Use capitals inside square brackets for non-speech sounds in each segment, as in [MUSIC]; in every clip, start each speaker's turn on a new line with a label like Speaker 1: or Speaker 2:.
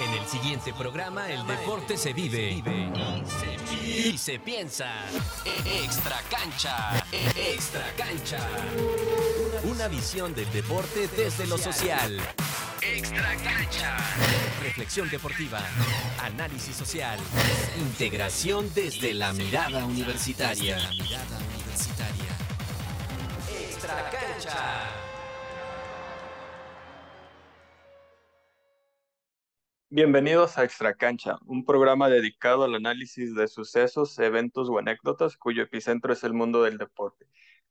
Speaker 1: En el siguiente programa, el deporte se vive y se piensa. Extra cancha, extra cancha. Una visión del deporte desde lo social. Extra cancha. Reflexión deportiva, análisis social, integración desde la mirada universitaria.
Speaker 2: Bienvenidos a Extra Cancha, un programa dedicado al análisis de sucesos, eventos o anécdotas cuyo epicentro es el mundo del deporte.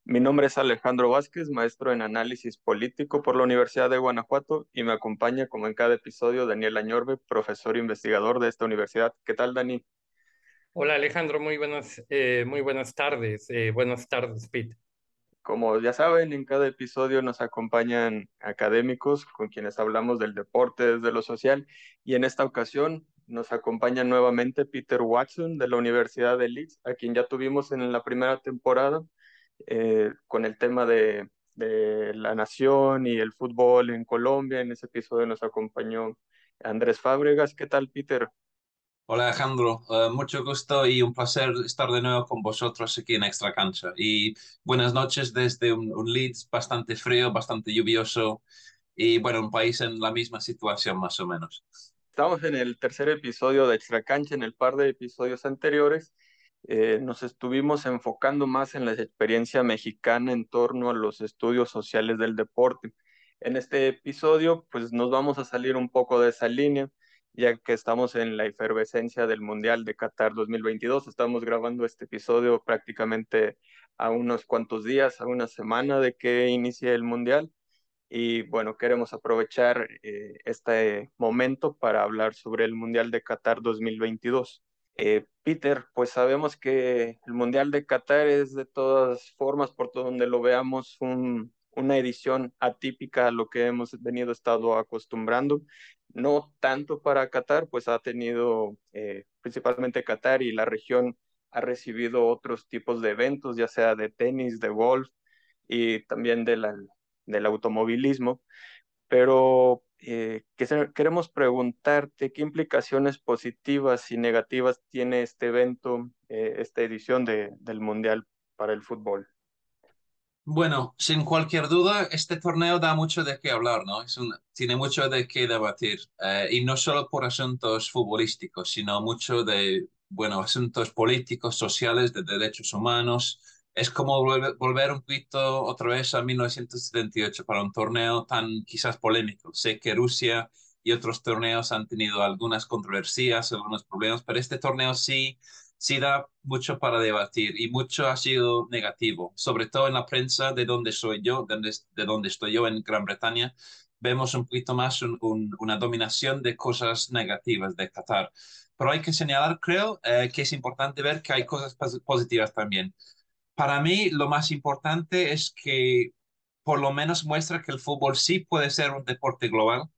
Speaker 2: Mi nombre es Alejandro Vázquez, maestro en análisis político por la Universidad de Guanajuato y me acompaña como en cada episodio Daniel Añorbe, profesor investigador de esta universidad. ¿Qué tal, Dani?
Speaker 3: Hola Alejandro, muy buenas, eh, muy buenas tardes. Eh, buenas tardes, Pete.
Speaker 2: Como ya saben, en cada episodio nos acompañan académicos con quienes hablamos del deporte desde lo social y en esta ocasión nos acompaña nuevamente Peter Watson de la Universidad de Leeds, a quien ya tuvimos en la primera temporada eh, con el tema de, de la nación y el fútbol en Colombia. En ese episodio nos acompañó Andrés Fábregas. ¿Qué tal, Peter?
Speaker 4: Hola Alejandro, uh, mucho gusto y un placer estar de nuevo con vosotros aquí en Extra Cancha. Y buenas noches desde un, un, Leeds bastante frío, bastante lluvioso y bueno, un país en la misma situación más o menos.
Speaker 2: Estamos en el tercer episodio de Extra Cancha, en el par de episodios anteriores. Eh, nos estuvimos enfocando más en la experiencia mexicana en torno a los estudios sociales del deporte. En este episodio, pues nos vamos a salir un poco de esa línea ya que estamos en la efervescencia del Mundial de Qatar 2022. Estamos grabando este episodio prácticamente a unos cuantos días, a una semana de que inicie el Mundial. Y bueno, queremos aprovechar eh, este momento para hablar sobre el Mundial de Qatar 2022. Eh, Peter, pues sabemos que el Mundial de Qatar es de todas formas, por donde lo veamos, un, una edición atípica a lo que hemos venido estado acostumbrando no tanto para Qatar, pues ha tenido eh, principalmente Qatar y la región ha recibido otros tipos de eventos, ya sea de tenis, de golf y también del automovilismo. Pero eh, queremos preguntarte qué implicaciones positivas y negativas tiene este evento, eh, esta edición de, del Mundial para el fútbol.
Speaker 4: Bueno, sin cualquier duda, este torneo da mucho de qué hablar, ¿no? Tiene mucho de qué debatir, eh, y no solo por asuntos futbolísticos, sino mucho de, bueno, asuntos políticos, sociales, de derechos humanos. Es como volver, volver un poquito otra vez a 1978 para un torneo tan quizás polémico. Sé que Rusia y otros torneos han tenido algunas controversias, algunos problemas, pero este torneo sí sí da mucho para debatir y mucho ha sido negativo, sobre todo en la prensa de donde soy yo, de donde, estoy yo en Gran Bretaña, vemos un poquito más una dominación de cosas negativas de Qatar. Pero hay que señalar, creo, eh, que es importante ver que hay cosas positivas también. Para mí, lo más importante es que por lo menos muestra que el fútbol sí puede ser un deporte global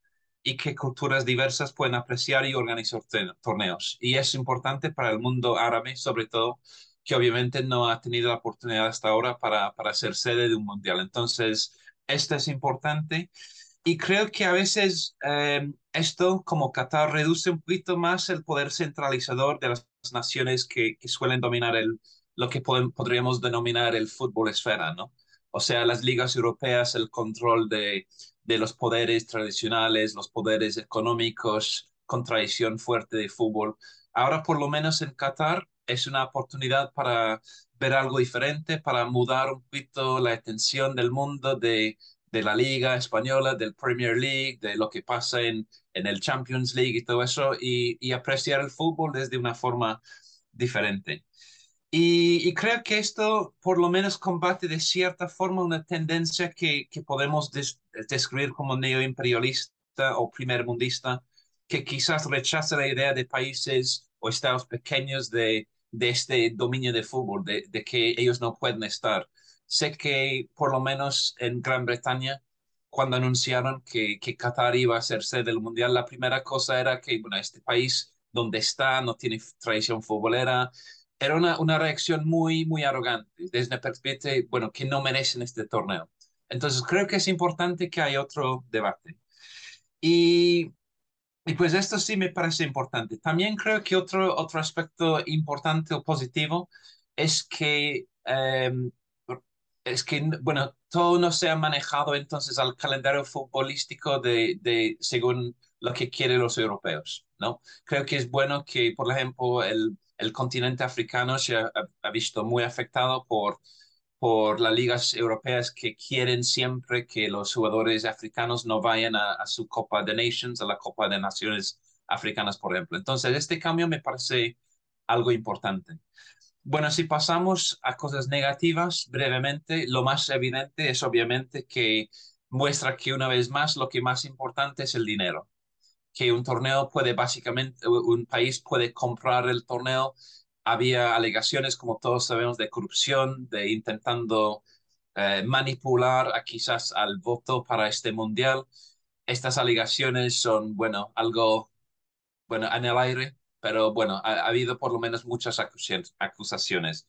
Speaker 4: y que culturas diversas pueden apreciar y organizar torneos. Y es importante para el mundo árabe, sobre todo, que obviamente no ha tenido la oportunidad hasta ahora para, para ser sede de un mundial. Entonces, esto es importante. Y creo que a veces eh, esto, como Qatar, reduce un poquito más el poder centralizador de las naciones que, suelen dominar el, lo que podríamos denominar el fútbol esfera, ¿no? O sea, las ligas europeas, el control de, de los poderes tradicionales, los poderes económicos, con tradición fuerte de fútbol. Ahora, por lo menos en Qatar, es una oportunidad para ver algo diferente, para mudar un poquito la atención del mundo de, de la Liga Española, del Premier League, de lo que pasa en, en el Champions League y todo eso, y, y apreciar el fútbol desde una forma diferente. Y, creo que esto por lo menos combate de cierta forma una tendencia que, que podemos describir como neoimperialista o primermundista, que quizás rechaza la idea de países o estados pequeños de, de este dominio de fútbol, de, de, que ellos no pueden estar. Sé que por lo menos en Gran Bretaña, cuando anunciaron que, que Qatar iba a ser sede del Mundial, la primera cosa era que bueno, este país donde está no tiene tradición futbolera, era una, una reacción muy, muy arrogante, desde la perspectiva, bueno, que no merecen este torneo. Entonces, creo que es importante que haya otro debate. Y Y pues esto sí me parece importante. También creo que otro, otro aspecto importante o positivo es que, em, es que, bueno, todo no se ha manejado entonces al calendario futbolístico de, de, según lo que quieren los europeos, ¿no? Creo que es bueno que, por ejemplo, el, el continente africano se ha, ha visto muy afectado por por las ligas europeas que quieren siempre que los jugadores africanos no vayan a, su Copa de Nations, a la Copa de Naciones Africanas, por ejemplo. Entonces, este cambio me parece algo importante. Bueno, si pasamos a cosas negativas brevemente, lo más evidente es obviamente que muestra que una vez más lo que más importante es el dinero, que un torneo puede básicamente, un país puede comprar el torneo había alegaciones, como todos sabemos, de corrupción, de intentando eh, manipular quizás al voto para este mundial. Estas alegaciones son, bueno, algo, bueno, en el aire, pero bueno, ha, habido por lo menos muchas acusaciones.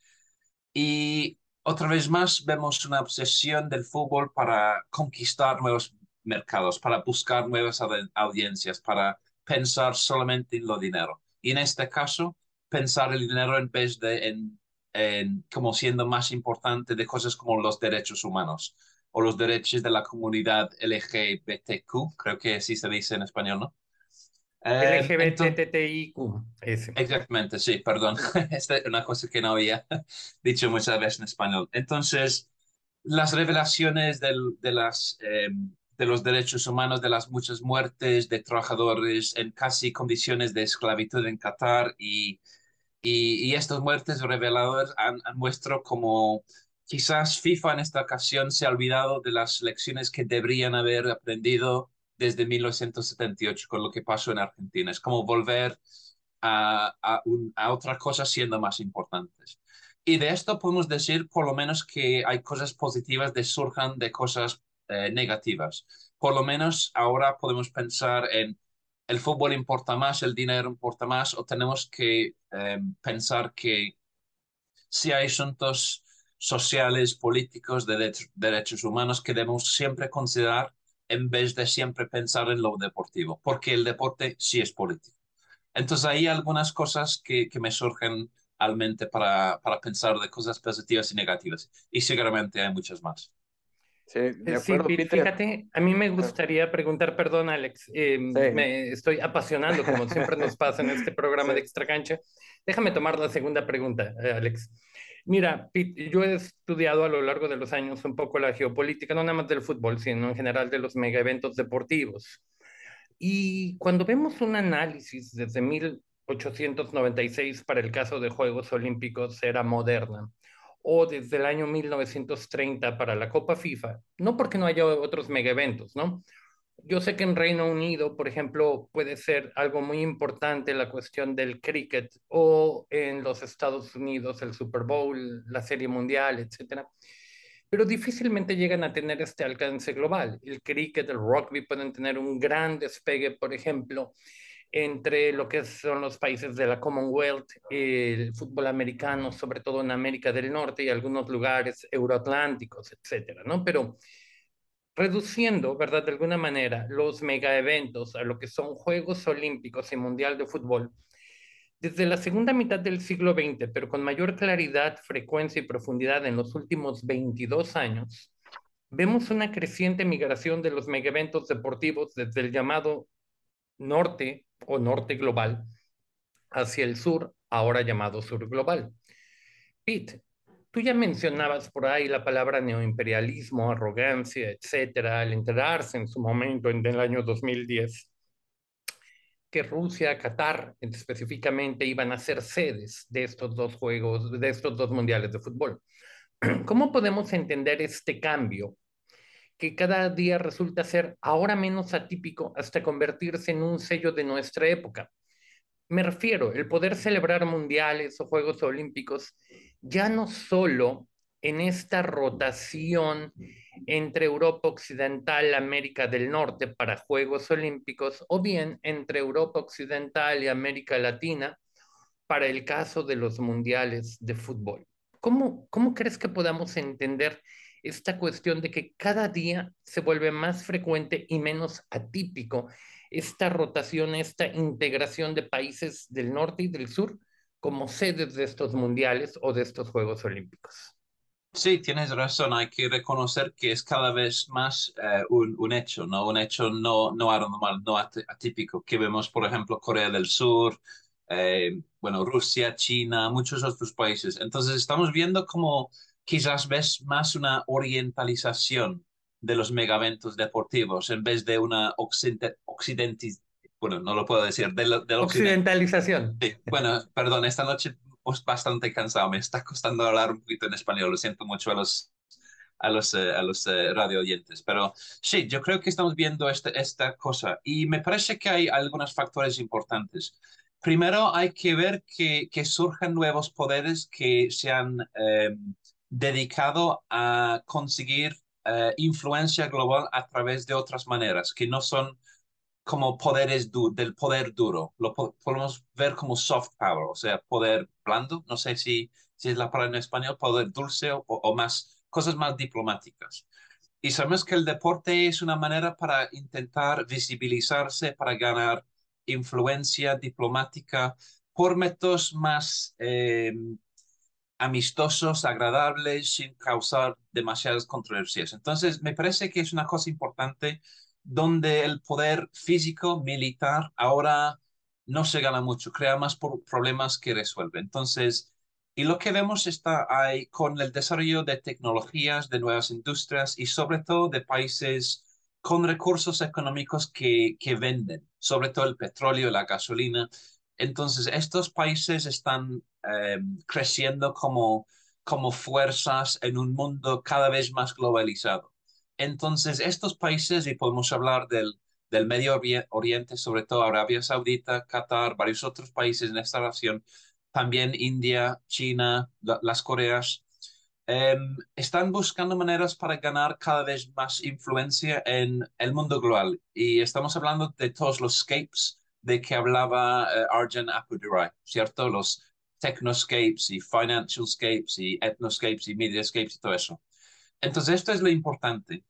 Speaker 4: Y otra vez más vemos una obsesión del fútbol para conquistar nuevos mercados, para buscar nuevas audiencias, para pensar solamente en lo dinero. Y en este caso, pensar el dinero en vez de en, como siendo más importante de cosas como los derechos humanos o los derechos de la comunidad LGBTQ, creo que así se dice en español, ¿no?
Speaker 3: Eh, LGBTIQ.
Speaker 4: Exactamente, sí, perdón. [LAUGHS] Esta es una cosa que no había [LAUGHS] dicho muchas veces en español. Entonces, las revelaciones del, de, las, em, de los derechos humanos, de las muchas muertes de trabajadores en casi condiciones de esclavitud en Qatar y y, estas muertes reveladoras han, han muestrado como quizás FIFA en esta ocasión se ha olvidado de las lecciones que deberían haber aprendido desde 1978 con lo que pasó en Argentina. Es como volver a, a, a otras cosas siendo más importantes. Y de esto podemos decir por lo menos que hay cosas positivas que surjan de cosas eh, negativas. Por lo menos ahora podemos pensar en el fútbol importa más, el dinero importa más, o tenemos que em, pensar que si hay asuntos sociales, políticos, de derechos humanos que debemos siempre considerar en vez de siempre pensar en lo deportivo, porque el deporte sí es político. Entonces hay algunas cosas que, que me surgen al mente para, para pensar de cosas positivas y negativas, y seguramente hay muchas más.
Speaker 3: Sí, de acuerdo, fíjate, a mí me gustaría preguntar, perdón, Alex, eh, me estoy apasionando, como siempre nos pasa en este programa de Extra Cancha. Déjame tomar la segunda pregunta, eh, Alex. Mira, yo he estudiado a lo largo de los años un poco la geopolítica, no nada más del fútbol, sino en general de los mega eventos deportivos. Y cuando vemos un análisis desde 1896 para el caso de Juegos Olímpicos era moderna, o desde el año 1930 para la Copa FIFA, no porque no haya otros mega eventos, ¿no? Yo sé que en Reino Unido, por ejemplo, puede ser algo muy importante la cuestión del cricket o en los Estados Unidos el Super Bowl, la Serie Mundial, etcétera. Pero difícilmente llegan a tener este alcance global. El cricket, el rugby pueden tener un gran despegue, por ejemplo, entre lo que son los países de la Commonwealth, el fútbol americano, sobre todo en América del Norte y algunos lugares euroatlánticos, etcétera, ¿no? Pero reduciendo, ¿verdad? De alguna manera, los mega eventos a lo que son Juegos Olímpicos y Mundial de Fútbol, desde la segunda mitad del siglo XX, pero con mayor claridad, frecuencia y profundidad en los últimos 22 años, vemos una creciente migración de los mega eventos deportivos desde el llamado norte o norte global hacia el sur, ahora llamado sur global. Pete, tú ya mencionabas por ahí la palabra neoimperialismo, arrogancia, etcétera, al enterarse en su momento en el año 2010 que Rusia, Qatar específicamente iban a ser sedes de estos dos juegos, de estos dos mundiales de fútbol. [CLEARS THROAT] ¿Cómo podemos entender este cambio que cada día resulta ser ahora menos atípico hasta convertirse en un sello de nuestra época. Me refiero, el poder celebrar mundiales o Juegos Olímpicos ya no solo en esta rotación entre Europa Occidental y América del Norte para Juegos Olímpicos o bien entre Europa Occidental y América Latina para el caso de los mundiales de fútbol. ¿Cómo, cómo crees que podamos entender esta cuestión de que cada día se vuelve más frecuente y menos atípico esta rotación, esta integración de países del norte y del sur como sedes de estos mundiales o de estos Juegos Olímpicos.
Speaker 4: Sí, tienes razón. Hay que reconocer que es cada vez más eh, un, un, hecho, ¿no? Un hecho no, no anormal, no atípico, que vemos, por ejemplo, Corea del Sur, eh, bueno, Rusia, China, muchos otros países. Entonces, estamos viendo como quizás ves más una orientalización de los megaventos deportivos en vez de una occidentización bueno, no lo puedo decir, de, la
Speaker 3: occidentalización.
Speaker 4: Sí, bueno, perdón, esta noche pues, bastante cansado, me está costando hablar un poquito en español, lo siento mucho a los, a los, eh, a los eh, radio oyentes, pero sí, yo creo que estamos viendo este, esta cosa y me parece que hay algunos factores importantes. Primero, hay que ver que, que surjan nuevos poderes que se han eh, dedicado a conseguir influencia global a través de otras maneras, que no son como poderes del poder duro. Lo podemos ver como soft power, o sea, poder blando. No sé si, si es la palabra en español, poder dulce o, más, cosas más diplomáticas. Y sabemos que el deporte es una manera para intentar visibilizarse, para ganar influencia diplomática por métodos más eh, amistosos, agradables, sin causar demasiadas controversias. Entonces, me parece que es una cosa importante donde el poder físico, militar, ahora no se gana mucho, crea más problemas que resuelve. Entonces, y lo que vemos está ahí con el desarrollo de tecnologías, de nuevas industrias y sobre todo de países con recursos económicos que, que venden, sobre todo el petróleo, la gasolina. Entonces, estos países están em, creciendo como, como fuerzas en un mundo cada vez más globalizado. Entonces, estos países, y podemos hablar del, del Medio Oriente, sobre todo Arabia Saudita, Qatar, varios otros países en esta región, también India, China, las Coreas, em, están buscando maneras para ganar cada vez más influencia en el mundo global. Y estamos hablando de todos los scapes de que hablaba uh, Arjun Appadurai, ¿cierto? Los technoscapes y financialscapes y ethnoscapes y mediascapes y todo eso. Entonces, esto es lo importante.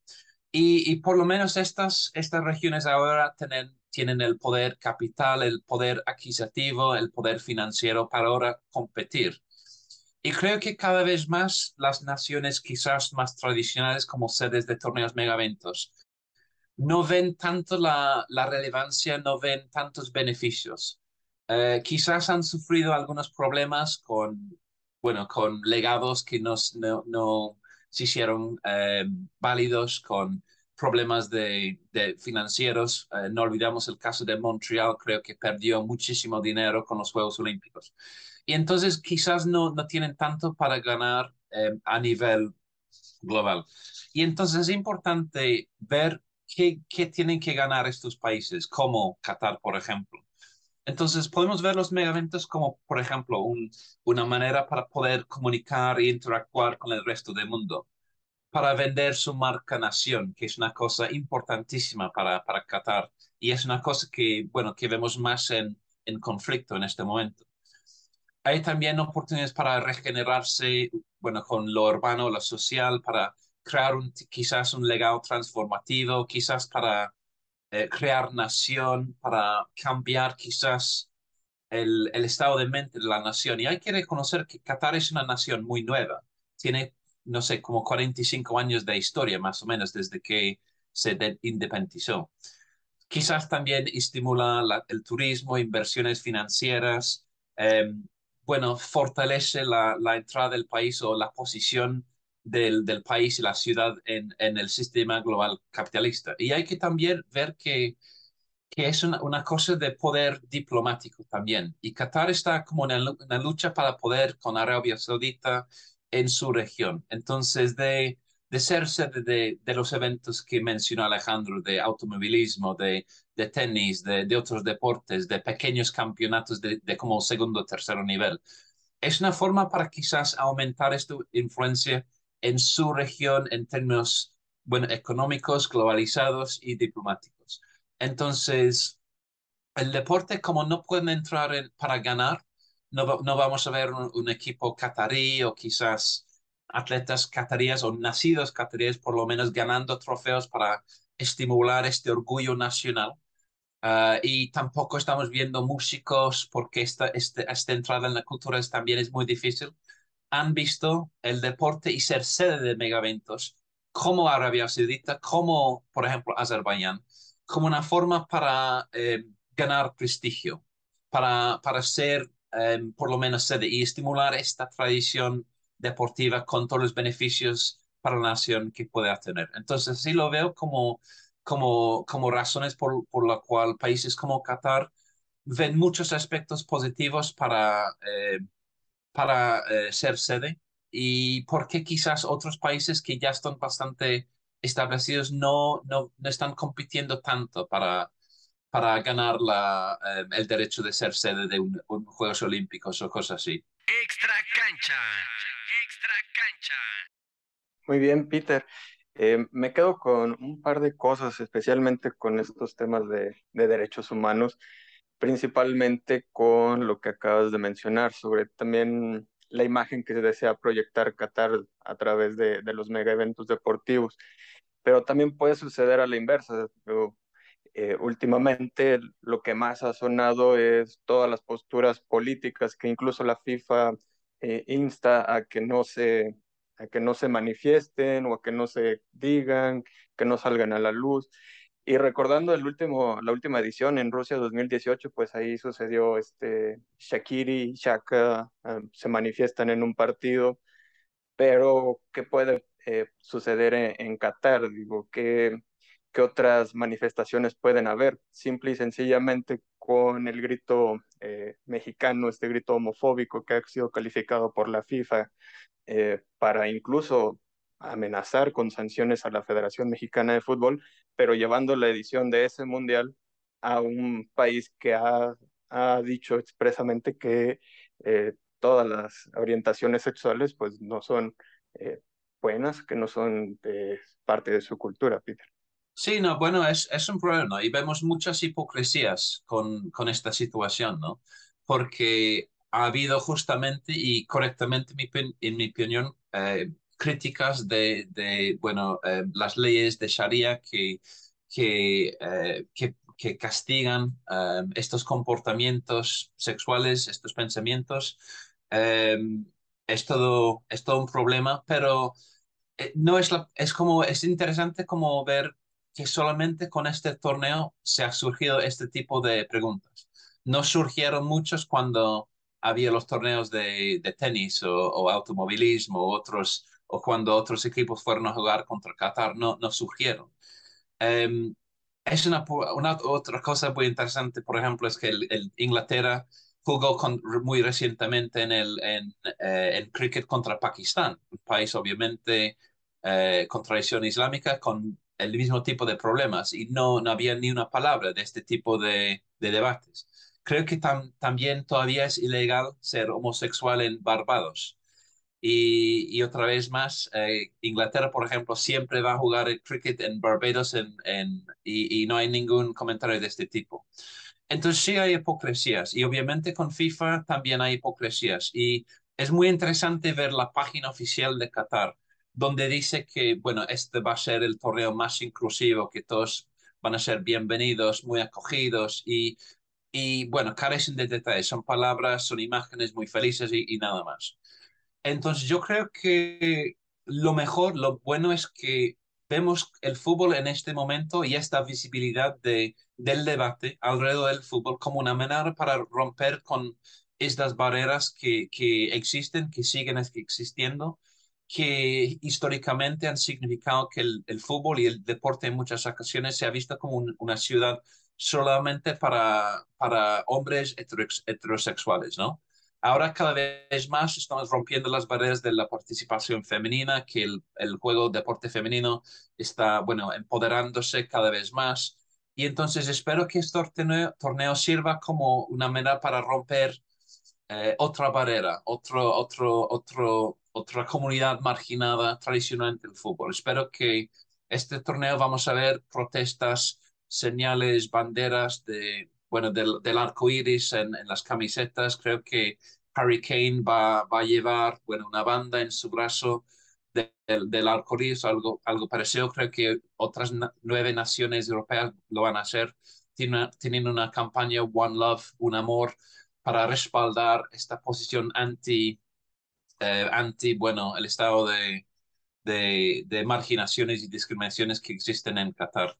Speaker 4: Y, por lo menos estas, estas regiones ahora tienen, tienen el poder capital, el poder adquisitivo, el poder financiero para ahora competir. Y creo que cada vez más las naciones quizás más tradicionales como sedes de torneos megaventos no ven tanto la, la relevancia, no ven tantos beneficios. Eh, quizás han sufrido algunos problemas con, bueno, con legados que no, no, se hicieron eh, válidos con problemas de, financieros. Eh, no olvidamos el caso de Montreal, creo que perdió muchísimo dinero con los Juegos Olímpicos. Y entonces quizás no, no tienen tanto para ganar eh, a nivel global. Y entonces es importante ver qué, qué tienen que ganar estos países, como Qatar, por ejemplo. Entonces podemos ver los megaventos como, por ejemplo, un, una manera para poder comunicar e interactuar con el resto del mundo, para vender su marca nación, que es una cosa importantísima para, para Qatar y es una cosa que, bueno, que vemos más en, en conflicto en este momento. Hay también oportunidades para regenerarse, bueno, con lo urbano, lo social, para crear un, quizás un legado transformativo, quizás para eh, crear nación, para cambiar quizás el, el, estado de mente de la nación. Y hay que reconocer que Qatar es una nación muy nueva. Tiene, no sé, como 45 años de historia, más o menos, desde que se independizó. Quizás también estimula el turismo, inversiones financieras, em, bueno, fortalece la, la, entrada del país o la posición del, país y la ciudad en, el sistema global capitalista. Y hay que también ver que, que es una, una, cosa de poder diplomático también. Y Qatar está como en una lucha para poder con Arabia Saudita en su región. Entonces, de, de ser sede de, de, los eventos que mencionó Alejandro, de automovilismo, de, de tenis, de, de, otros deportes, de pequeños campeonatos de, como segundo o tercer nivel. Es una forma para quizás aumentar esta influencia en su región en términos bueno, económicos, globalizados y diplomáticos. Entonces, el deporte, como no pueden entrar para ganar, no, no, vamos a ver un, equipo catarí o quizás atletas cataríes o nacidos cataríes por lo menos ganando trofeos para estimular este orgullo nacional. Ah, y tampoco estamos viendo músicos porque esta, este, esta entrada en la cultura también es muy difícil. Han visto el deporte y ser sede de megaventos como Arabia Saudita, como por ejemplo Azerbaiyán, como una forma para eh, ganar prestigio, para, para ser eh, por lo menos sede y estimular esta tradición deportiva con todos los beneficios para la nación que pueda tener. Entonces, sí lo veo como como, como razones por, por la cual países como Qatar ven muchos aspectos positivos para, eh, para eh, ser sede y por qué quizás otros países que ya están bastante establecidos no, no, no están compitiendo tanto para, para ganar la, eh, el derecho de ser sede de un, un, Juegos Olímpicos o cosas así.
Speaker 1: Extra cancha, extra cancha.
Speaker 2: Muy bien, Peter. Eh, me quedo con un par de cosas, especialmente con estos temas de, derechos humanos, principalmente con lo que acabas de mencionar sobre también la imagen que se desea proyectar Qatar a través de, los mega eventos deportivos. Pero también puede suceder a la inversa. Eh, últimamente lo que más ha sonado es todas las posturas políticas que incluso la FIFA eh, insta a que no se a que no se manifiesten o a que no se digan, que no salgan a la luz. Y recordando el último, la última edición en Rusia 2018, pues ahí sucedió este Shakiri Shaka ah, se manifiestan en un partido, pero ¿qué puede eh, suceder en, Qatar? Digo, ¿qué, ¿qué otras manifestaciones pueden haber? Simple y sencillamente con el grito eh, mexicano, este grito homofóbico que ha sido calificado por la FIFA eh, para incluso amenazar con sanciones a la Federación Mexicana de Fútbol, pero llevando la edición de ese mundial a un país que ha, ha dicho expresamente que eh, todas las orientaciones sexuales pues no son eh, buenas, que no son parte de su cultura, Peter.
Speaker 4: Sí, no, bueno, es, es un problema y vemos muchas hipocresías con, con esta situación, ¿no? Porque ha habido justamente y correctamente, en mi opinión, eh, críticas de, de bueno, eh, las leyes de Sharia que, que, eh, que, que, castigan estos comportamientos sexuales, estos pensamientos. es, todo, es todo un problema, pero no es, la, es como, es interesante como ver que solamente con este torneo se ha surgido este tipo de preguntas. No surgieron muchos cuando había los torneos de, de tenis o, automovilismo o otros, o cuando otros equipos fueron a jugar contra Qatar, no, no surgieron. Em, es una, una, otra cosa muy interesante, por ejemplo, es que el, Inglaterra jugó con, muy recientemente en el en, eh, en, cricket contra Pakistán, un país obviamente eh, con tradición islámica, con el mismo tipo de problemas, y no, no había ni una palabra de este tipo de, de debates creo que también todavía es ilegal ser homosexual en Barbados. Y, otra vez más, eh, Inglaterra, por ejemplo, siempre va a jugar el cricket en Barbados en, y, no hay ningún comentario de este tipo. Entonces sí hay hipocresías y obviamente con FIFA también hay hipocresías. Y es muy interesante ver la página oficial de Qatar, donde dice que, bueno, este va a ser el torneo más inclusivo, que todos van a ser bienvenidos, muy acogidos y y bueno, carecen de detalles, son palabras, son imágenes muy felices y, nada más. Entonces yo creo que lo mejor, lo bueno es que vemos el fútbol en este momento y esta visibilidad de, del debate alrededor del fútbol como una manera para romper con estas barreras que, que existen, que siguen existiendo, que históricamente han significado que el, fútbol y el deporte en muchas ocasiones se ha visto como una ciudad solamente para, para hombres heterosexuales, ¿no? Ahora cada vez más estamos rompiendo las barreras de la participación femenina, que el, el juego deporte femenino está, bueno, empoderándose cada vez más. Y entonces espero que este torneo, torneo sirva como una manera para romper eh, otra barrera, otro, otro, otro, otra comunidad marginada tradicionalmente el fútbol. Espero que este torneo vamos a ver protestas señales, banderas de, bueno, del, del arco iris en, las camisetas. Creo que Harry Kane va, va a llevar bueno, una banda en su brazo del arco iris, algo, algo parecido. Creo que otras nueve naciones europeas lo van a hacer. tienen una campaña One Love, un amor, para respaldar esta posición anti, eh, anti bueno, el estado de, de, de marginaciones y discriminaciones que existen en Qatar.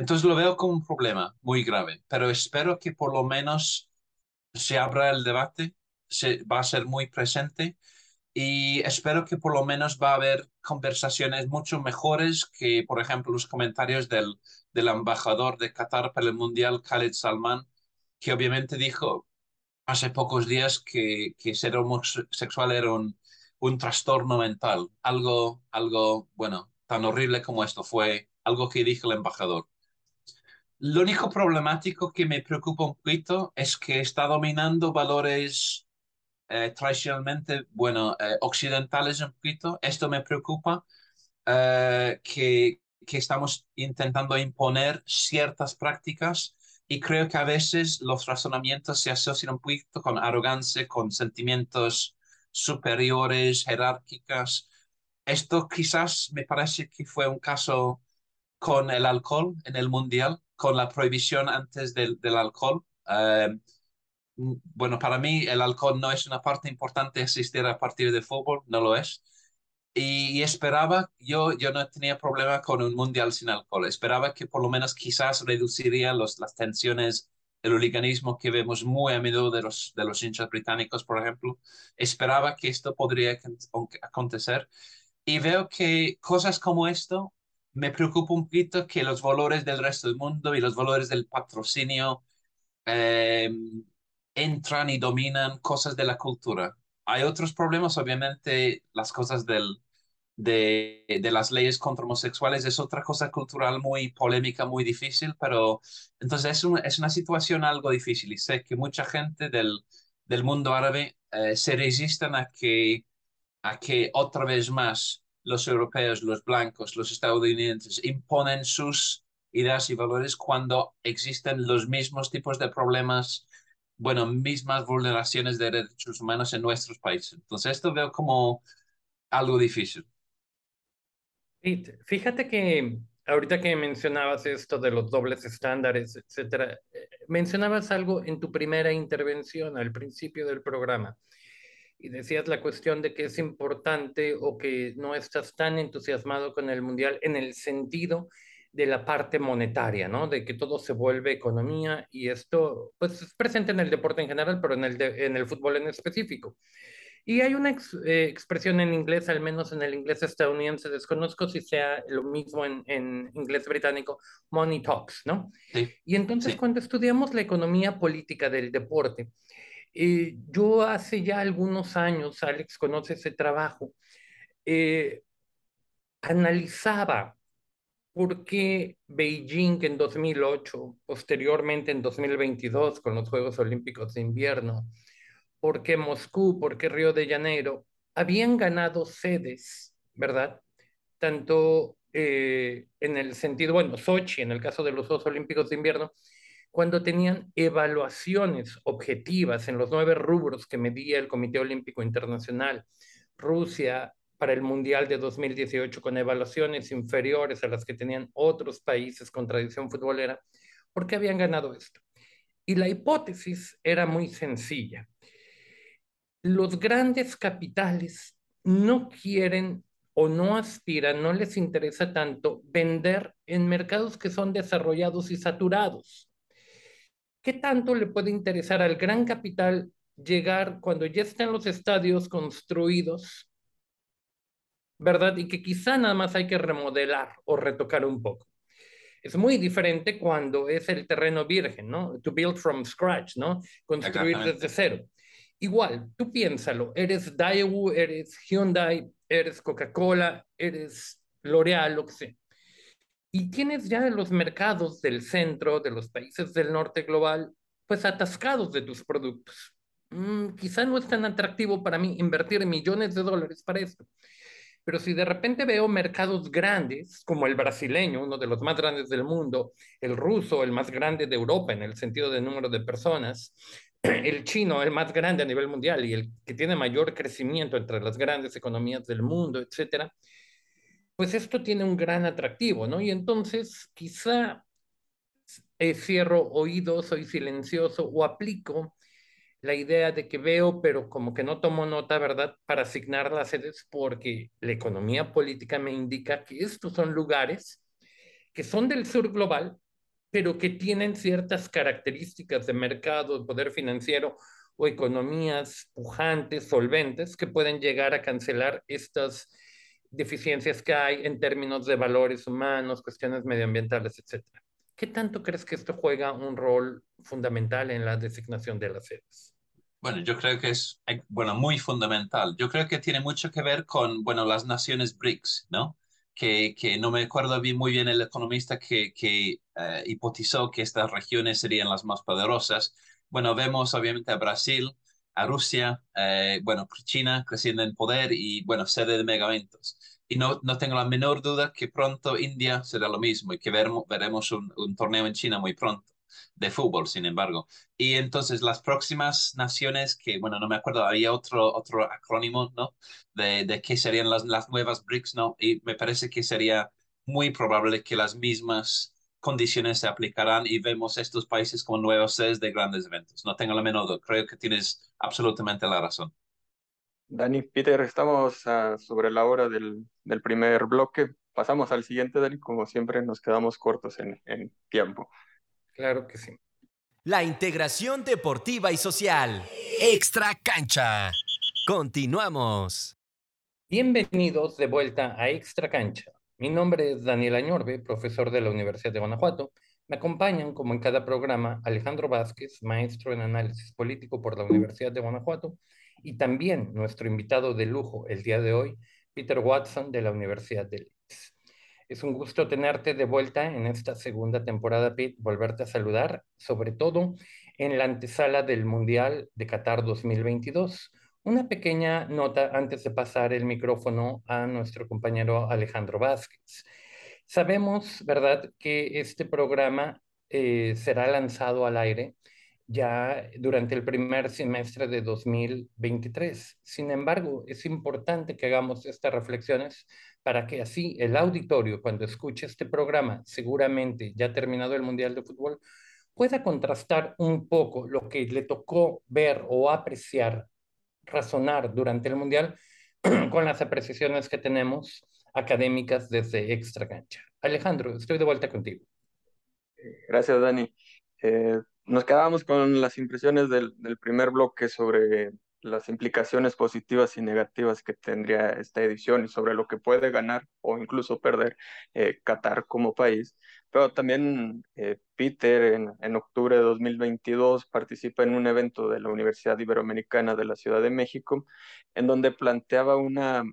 Speaker 4: Entonces lo veo como un problema muy grave, pero espero que por lo menos se abra el debate, se, va a ser muy presente y espero que por lo menos va a haber conversaciones mucho mejores que, por ejemplo, los comentarios del, del embajador de Qatar para el Mundial, Khaled Salman, que obviamente dijo hace pocos días que, que ser homosexual era un, un trastorno mental, algo, algo, bueno, tan horrible como esto fue, algo que dijo el embajador. Lo único problemático que me preocupa un poquito es que está dominando valores eh, tradicionalmente, bueno, eh, occidentales un poquito. Esto me preocupa, eh, que, que estamos intentando imponer ciertas prácticas y creo que a veces los razonamientos se asocian un poquito con arrogancia, con sentimientos superiores, jerárquicas. Esto quizás me parece que fue un caso con el alcohol en el Mundial, con la prohibición antes del, del alcohol. Eh, bueno, para mí el alcohol no es una parte importante de asistir a partir de fútbol, no lo es. Y, esperaba, yo, yo no tenía problema con un mundial sin alcohol, esperaba que por lo menos quizás reduciría los, las tensiones, el hooliganismo que vemos muy a menudo de los, de los hinchas británicos, por ejemplo. Esperaba que esto podría acontecer. Y veo que cosas como esto me preocupa un poquito que los valores del resto del mundo y los valores del patrocinio eh, entran y dominan cosas de la cultura. Hay otros problemas, obviamente, las cosas del, de, de, las leyes contra homosexuales es otra cosa cultural muy polémica, muy difícil, pero entonces es, es una situación algo difícil y sé que mucha gente del, del mundo árabe eh, se resisten a que, a que otra vez más los europeos, los blancos, los estadounidenses imponen sus ideas y valores cuando existen los mismos tipos de problemas bueno, mismas vulneraciones de derechos humanos en nuestros países. Entonces, esto veo como algo difícil.
Speaker 3: Fíjate que ahorita que mencionabas esto de los dobles estándares, etcétera, eh, mencionabas algo en tu primera intervención al principio del programa y decías la cuestión de que es importante o que no estás tan entusiasmado con el mundial en el sentido de la parte monetaria, ¿no? De que todo se vuelve economía y esto, pues, es presente en el deporte en general, pero en el, en el fútbol en específico. Y hay una eh, expresión en inglés, al menos en el inglés estadounidense, desconozco si sea lo mismo en, en inglés británico, money talks, ¿no? Sí, y entonces cuando estudiamos la economía política del deporte, eh, yo hace ya algunos años, Alex conoce ese trabajo, eh, analizaba por qué Beijing en 2008, posteriormente en 2022 con los Juegos Olímpicos de Invierno, por qué Moscú, por qué Río de Janeiro, habían ganado sedes, ¿verdad? Tanto eh, en el sentido, bueno, Sochi, en el caso de los Juegos Olímpicos de Invierno, cuando tenían evaluaciones objetivas en los nueve rubros que medía el Comité Olímpico Internacional, Rusia, para el Mundial de 2018 con evaluaciones inferiores a las que tenían otros países con tradición futbolera, porque habían ganado esto. Y la hipótesis era muy sencilla. Los grandes capitales no quieren o no aspiran, no les interesa tanto vender en mercados que son desarrollados y saturados. ¿Qué tanto le puede interesar al gran capital llegar cuando ya están los estadios construidos ¿verdad? Y que quizá nada más hay que remodelar o retocar un poco. Es muy diferente cuando es el terreno virgen, ¿no? To build from scratch, ¿no? Construir desde cero. Igual, tú piénsalo, eres Daewoo, eres Hyundai, eres Coca-Cola, eres L'Oreal, lo que sea. Y tienes ya los mercados del centro, de los países del norte global, pues atascados de tus productos. Mm, quizá no es tan atractivo para mí invertir millones de dólares para esto. Pero si de repente veo mercados grandes, como el brasileño, uno de los más grandes del mundo, el ruso, el más grande de Europa en el sentido de número de personas, [CLEARS THROAT] el chino, el más grande a nivel mundial y el que tiene mayor crecimiento entre las grandes economías del mundo, etcétera, pues esto tiene un gran atractivo, ¿no? Y entonces quizá eh, cierro oídos, soy silencioso o aplico la idea de que veo, pero como que no tomo nota, ¿verdad?, para asignar las sedes porque la economía política me indica que estos son lugares que son del sur global, pero que tienen ciertas características de mercado, de poder financiero o economías pujantes, solventes, que pueden llegar a cancelar estas deficiencias que hay en términos de valores humanos, cuestiones medioambientales, etc. ¿Qué tanto crees que esto juega un rol fundamental en la designación de las sedes?
Speaker 4: Bueno, yo creo que es, bueno, muy fundamental. Yo creo que tiene mucho que ver con, bueno, las naciones BRICS, ¿no? Que, que no me acuerdo bien, muy bien el economista que, que eh, hipotizó que estas regiones serían las más poderosas. Bueno, vemos obviamente a Brasil, a Rusia, eh, bueno, China creciendo en poder y, bueno, sede de megaventos. Y no, no tengo la menor duda que pronto India será lo mismo y que veremos, veremos un, un torneo en China muy pronto de fútbol, sin embargo. Y entonces las próximas naciones, que bueno, no me acuerdo, había otro, otro acrónimo, ¿no? De, de qué serían las, las nuevas BRICS, ¿no? Y me parece que sería muy probable que las mismas condiciones se aplicarán y vemos estos países como nuevos sedes de grandes eventos. No tengo la menor duda, creo que tienes absolutamente la razón.
Speaker 2: Dani, Peter, estamos ah, sobre la hora del, del, primer bloque. Pasamos al siguiente, Dani. Como siempre, nos quedamos cortos en, en tiempo.
Speaker 3: Claro que sí.
Speaker 1: La integración deportiva y social. Extra cancha. Continuamos.
Speaker 3: Bienvenidos de vuelta a Extra Cancha. Mi nombre es Daniel Añorbe, profesor de la Universidad de Guanajuato. Me acompañan, como en cada programa, Alejandro Vázquez, maestro en análisis político por la Universidad de Guanajuato, y también nuestro invitado de lujo el día de hoy, Peter Watson, de la Universidad de Leeds. Es un gusto tenerte de vuelta en esta segunda temporada, Pete, volverte a saludar, sobre todo en la antesala del Mundial de Qatar 2022. Una pequeña nota antes de pasar el micrófono a nuestro compañero Alejandro Vázquez. Sabemos, ¿verdad?, que este programa eh, será lanzado al aire ya durante el primer semestre de 2023. Sin embargo, es importante que hagamos estas reflexiones para que así el auditorio, cuando escuche este programa, seguramente ya terminado el Mundial de Fútbol, pueda contrastar un poco lo que le tocó ver o apreciar, razonar durante el Mundial [CLEARS THROAT] con las apreciaciones que tenemos académicas desde Extra Cancha. Alejandro, estoy de vuelta contigo.
Speaker 2: Gracias, Dani. Eh, nos quedamos con las impresiones del, del primer bloque sobre las implicaciones positivas y negativas que tendría esta edición y sobre lo que puede ganar o incluso perder eh, Qatar como país. Pero también eh, Peter en, en, octubre de 2022 participa en un evento de la Universidad Iberoamericana de la Ciudad de México, en donde planteaba una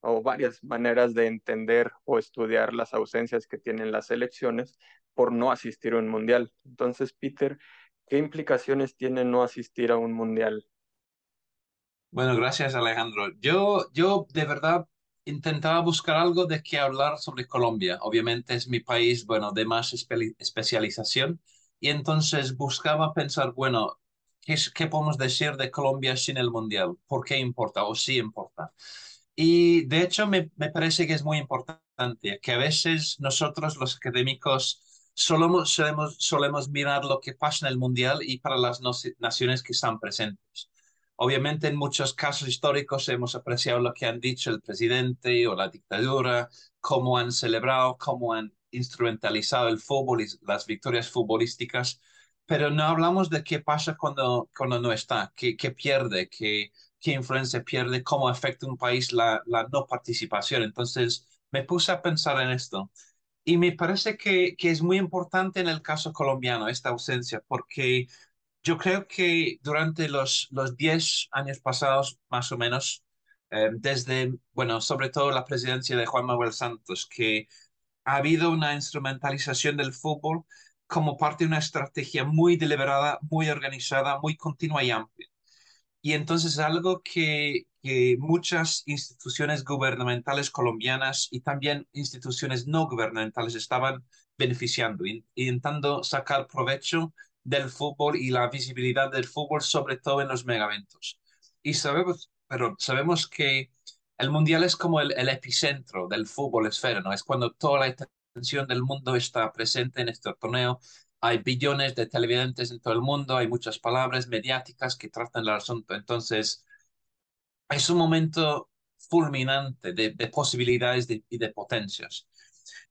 Speaker 2: o varias maneras de entender o estudiar las ausencias que tienen las elecciones por no asistir a un mundial. Entonces, Peter, ¿qué implicaciones tiene no asistir a un mundial
Speaker 4: bueno, gracias Alejandro. Yo, yo de verdad intentaba buscar algo de qué hablar sobre Colombia. Obviamente es mi país, bueno, de más especialización. Y entonces buscaba pensar, bueno, ¿qué, ¿qué podemos decir de Colombia sin el Mundial? ¿Por qué importa o sí importa? Y de hecho me, me parece que es muy importante que a veces nosotros los académicos solemos, solemos, solemos mirar lo que pasa en el Mundial y para las naciones que están presentes. Obviamente en muchos casos históricos hemos apreciado lo que han dicho el presidente o la dictadura, cómo han celebrado, cómo han instrumentalizado el fútbol y las victorias futbolísticas, pero no hablamos de qué pasa cuando, cuando no está, qué, qué pierde, qué, qué influencia pierde, cómo afecta un país la, la no participación. Entonces me puse a pensar en esto. Y me parece que, que es muy importante en el caso colombiano esta ausencia, porque yo creo que durante los, los 10 años pasados, más o menos, eh, desde, bueno, sobre todo la presidencia de Juan Manuel Santos, que ha habido una instrumentalización del fútbol como parte de una estrategia muy deliberada, muy organizada, muy continua y amplia. Y entonces es algo que, que muchas instituciones gubernamentales colombianas y también instituciones no gubernamentales estaban beneficiando, intentando sacar provecho del fútbol y la visibilidad del fútbol, sobre todo en los megaventos. Y sabemos, pero sabemos que el mundial es como el, epicentro del fútbol esfera, ¿no? Es cuando toda la atención del mundo está presente en este torneo. Hay billones de televidentes en todo el mundo, hay muchas palabras mediáticas que tratan el asunto. Entonces, es un momento fulminante de, posibilidades y de potencias.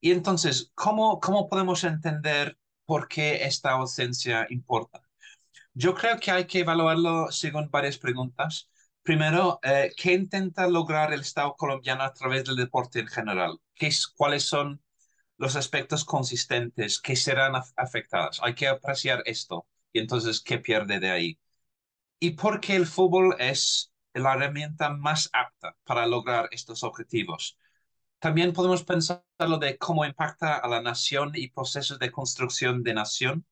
Speaker 4: Y entonces, ¿cómo, ¿cómo podemos entender por qué esta ausencia importa? Yo creo que hay que evaluarlo según varias preguntas. Primero, eh, ¿qué intenta lograr el Estado colombiano a través del deporte en general? ¿Qué ¿Cuáles son los aspectos consistentes que serán afectados? Hay que apreciar esto y entonces, ¿qué pierde de ahí? Y por qué el fútbol es la herramienta más apta para lograr estos objetivos. También podemos pensar lo de cómo impacta a la nación y procesos de construcción de nación.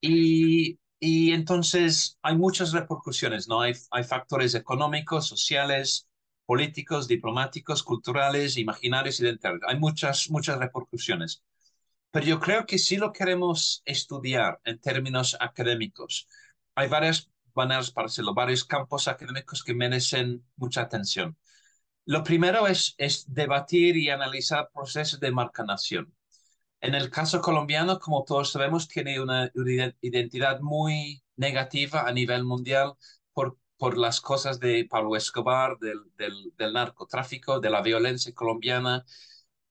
Speaker 4: Y, y entonces hay muchas repercusiones, ¿no? Hay, hay factores económicos, sociales, políticos, diplomáticos, culturales, imaginarios, identitarios. Hay muchas, muchas repercusiones. Pero yo creo que si lo queremos estudiar en términos académicos, hay varias maneras para hacerlo, varios campos académicos que merecen mucha atención. Lo primero es, es debatir y analizar procesos de marca-nación. En el caso colombiano, como todos sabemos, tiene una identidad muy negativa a nivel mundial por, por las cosas de Pablo Escobar, del, del, del narcotráfico, de la violencia colombiana,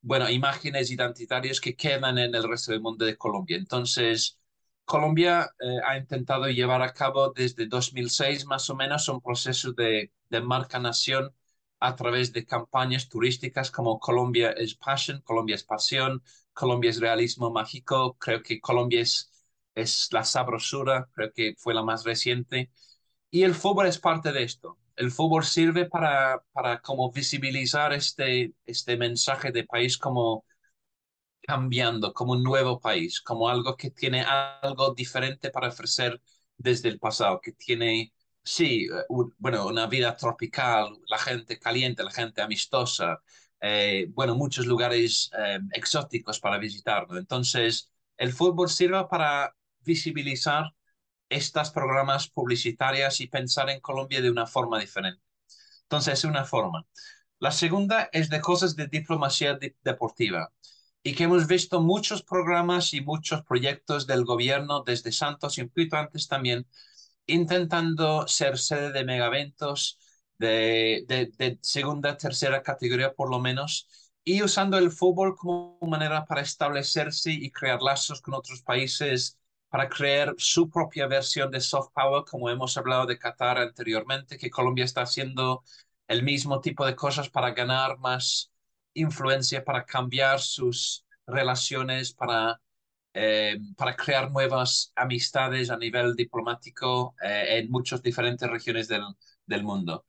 Speaker 4: bueno, imágenes identitarias que quedan en el resto del mundo de Colombia. Entonces, Colombia eh, ha intentado llevar a cabo desde 2006 más o menos un proceso de, de marca-nación a través de campañas turísticas como Colombia es Passion, Colombia es Pasión, Colombia es Realismo Mágico, creo que Colombia es, es la sabrosura, creo que fue la más reciente. Y el fútbol es parte de esto. El fútbol sirve para, para como visibilizar este, este mensaje de país como cambiando como un nuevo país, como algo que tiene algo diferente para ofrecer desde el pasado, que tiene, sí, bueno, una vida tropical, la gente caliente, la gente amistosa, eh, bueno, muchos lugares eh, exóticos para visitar. Entonces, el fútbol sirve para visibilizar estos programas publicitarios y pensar en Colombia de una forma diferente. Entonces, es una forma. La segunda es de cosas de diplomacia deportiva y que hemos visto muchos programas y muchos proyectos del gobierno desde Santos y un poquito antes también, intentando ser sede de megaventos de, de, de segunda, tercera categoría por lo menos, y usando el fútbol como manera para establecerse y crear lazos con otros países, para crear su propia versión de soft power, como hemos hablado de Qatar anteriormente, que Colombia está haciendo el mismo tipo de cosas para ganar más influencia para cambiar sus relaciones, para, eh, para crear nuevas amistades a nivel diplomático eh, en muchas diferentes regiones del, del, mundo.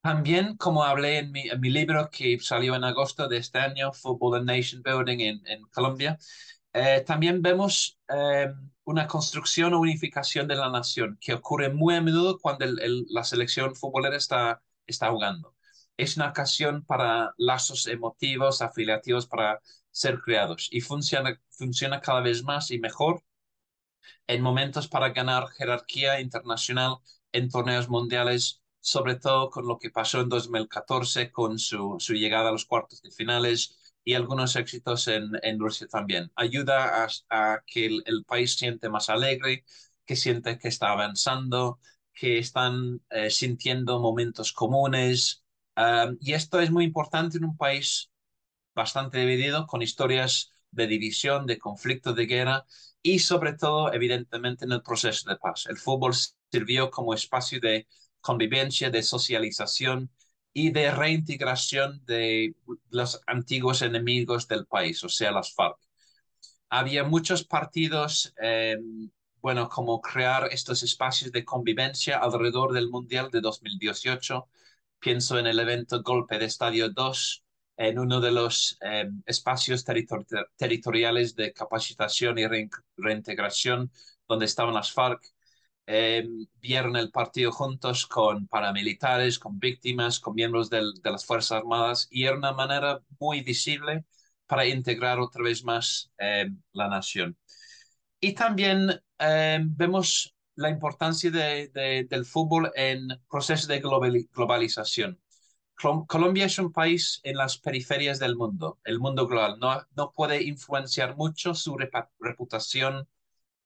Speaker 4: También, como hablé en mi, libro que salió en agosto de este año, Football and Nation Building en, en Colombia, eh, también vemos una construcción o unificación de la nación que ocurre muy a menudo cuando la selección futbolera está, está jugando. Es una ocasión para lazos emotivos, afiliativos para ser creados y funciona, funciona cada vez más y mejor en momentos para ganar jerarquía internacional en torneos mundiales, sobre todo con lo que pasó en 2014 con su, su llegada a los cuartos de finales y algunos éxitos en, Rusia también. Ayuda a, que el, país siente más alegre, que siente que está avanzando, que están eh, sintiendo momentos comunes, y esto es muy importante en un país bastante dividido, con historias de división, de conflicto, de guerra y sobre todo, evidentemente, en el proceso de paz. El fútbol sirvió como espacio de convivencia, de socialización y de reintegración de los antiguos enemigos del país, o sea, las FARC. Había muchos partidos, em, bueno, como crear estos espacios de convivencia alrededor del Mundial de 2018 Pienso en el evento Golpe de Estadio 2, en uno de los eh, espacios territoriales de capacitación y reintegración donde estaban las FARC. Eh, vieron el partido juntos con paramilitares, con víctimas, con miembros de las Fuerzas Armadas y era una manera muy visible para integrar otra vez más eh, la nación. Y también vemos la importancia de, del fútbol en procesos de globalización. Colombia es un país en las periferias del mundo, el mundo global. No, no puede influenciar mucho su reputación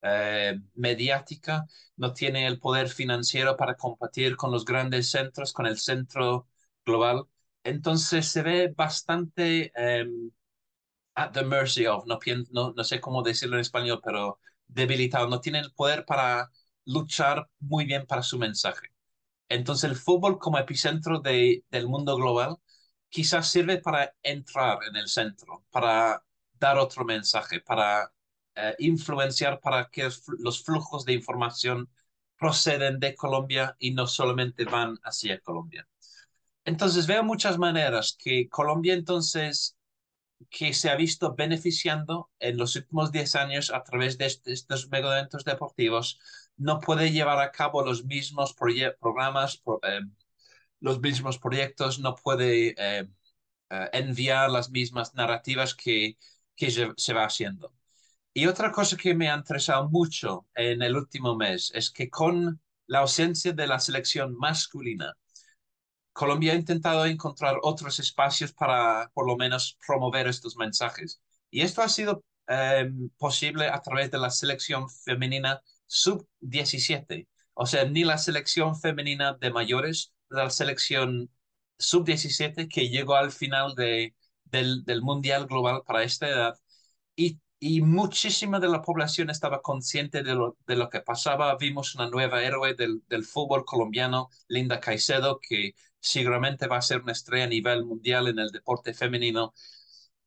Speaker 4: eh, mediática, no tiene el poder financiero para competir con los grandes centros, con el centro global. Entonces se ve bastante em, at the mercy of, no, no, no sé cómo decirlo en español, pero debilitado, no tiene el poder para luchar muy bien para su mensaje. Entonces el fútbol como epicentro de, del mundo global quizás sirve para entrar en el centro, para dar otro mensaje, para eh, influenciar para que los flujos de información proceden de Colombia y no solamente van hacia Colombia. Entonces veo muchas maneras que Colombia entonces que se ha visto beneficiando en los últimos 10 años a través de estos mega eventos deportivos no puede llevar a cabo los mismos programas, eh, los mismos proyectos, no puede eh, eh, enviar las mismas narrativas que, que se va haciendo. Y otra cosa que me ha interesado mucho en el último mes es que con la ausencia de la selección masculina, Colombia ha intentado encontrar otros espacios para por lo menos promover estos mensajes. Y esto ha sido posible a través de la selección femenina sub-17. O sea, ni la selección femenina de mayores, la selección sub-17 que llegó al final de, del, del, Mundial Global para esta edad. Y, y, muchísima de la población estaba consciente de lo, de lo que pasaba. Vimos una nueva héroe del, del, fútbol colombiano, Linda Caicedo, que seguramente va a ser una estrella a nivel mundial en el deporte femenino.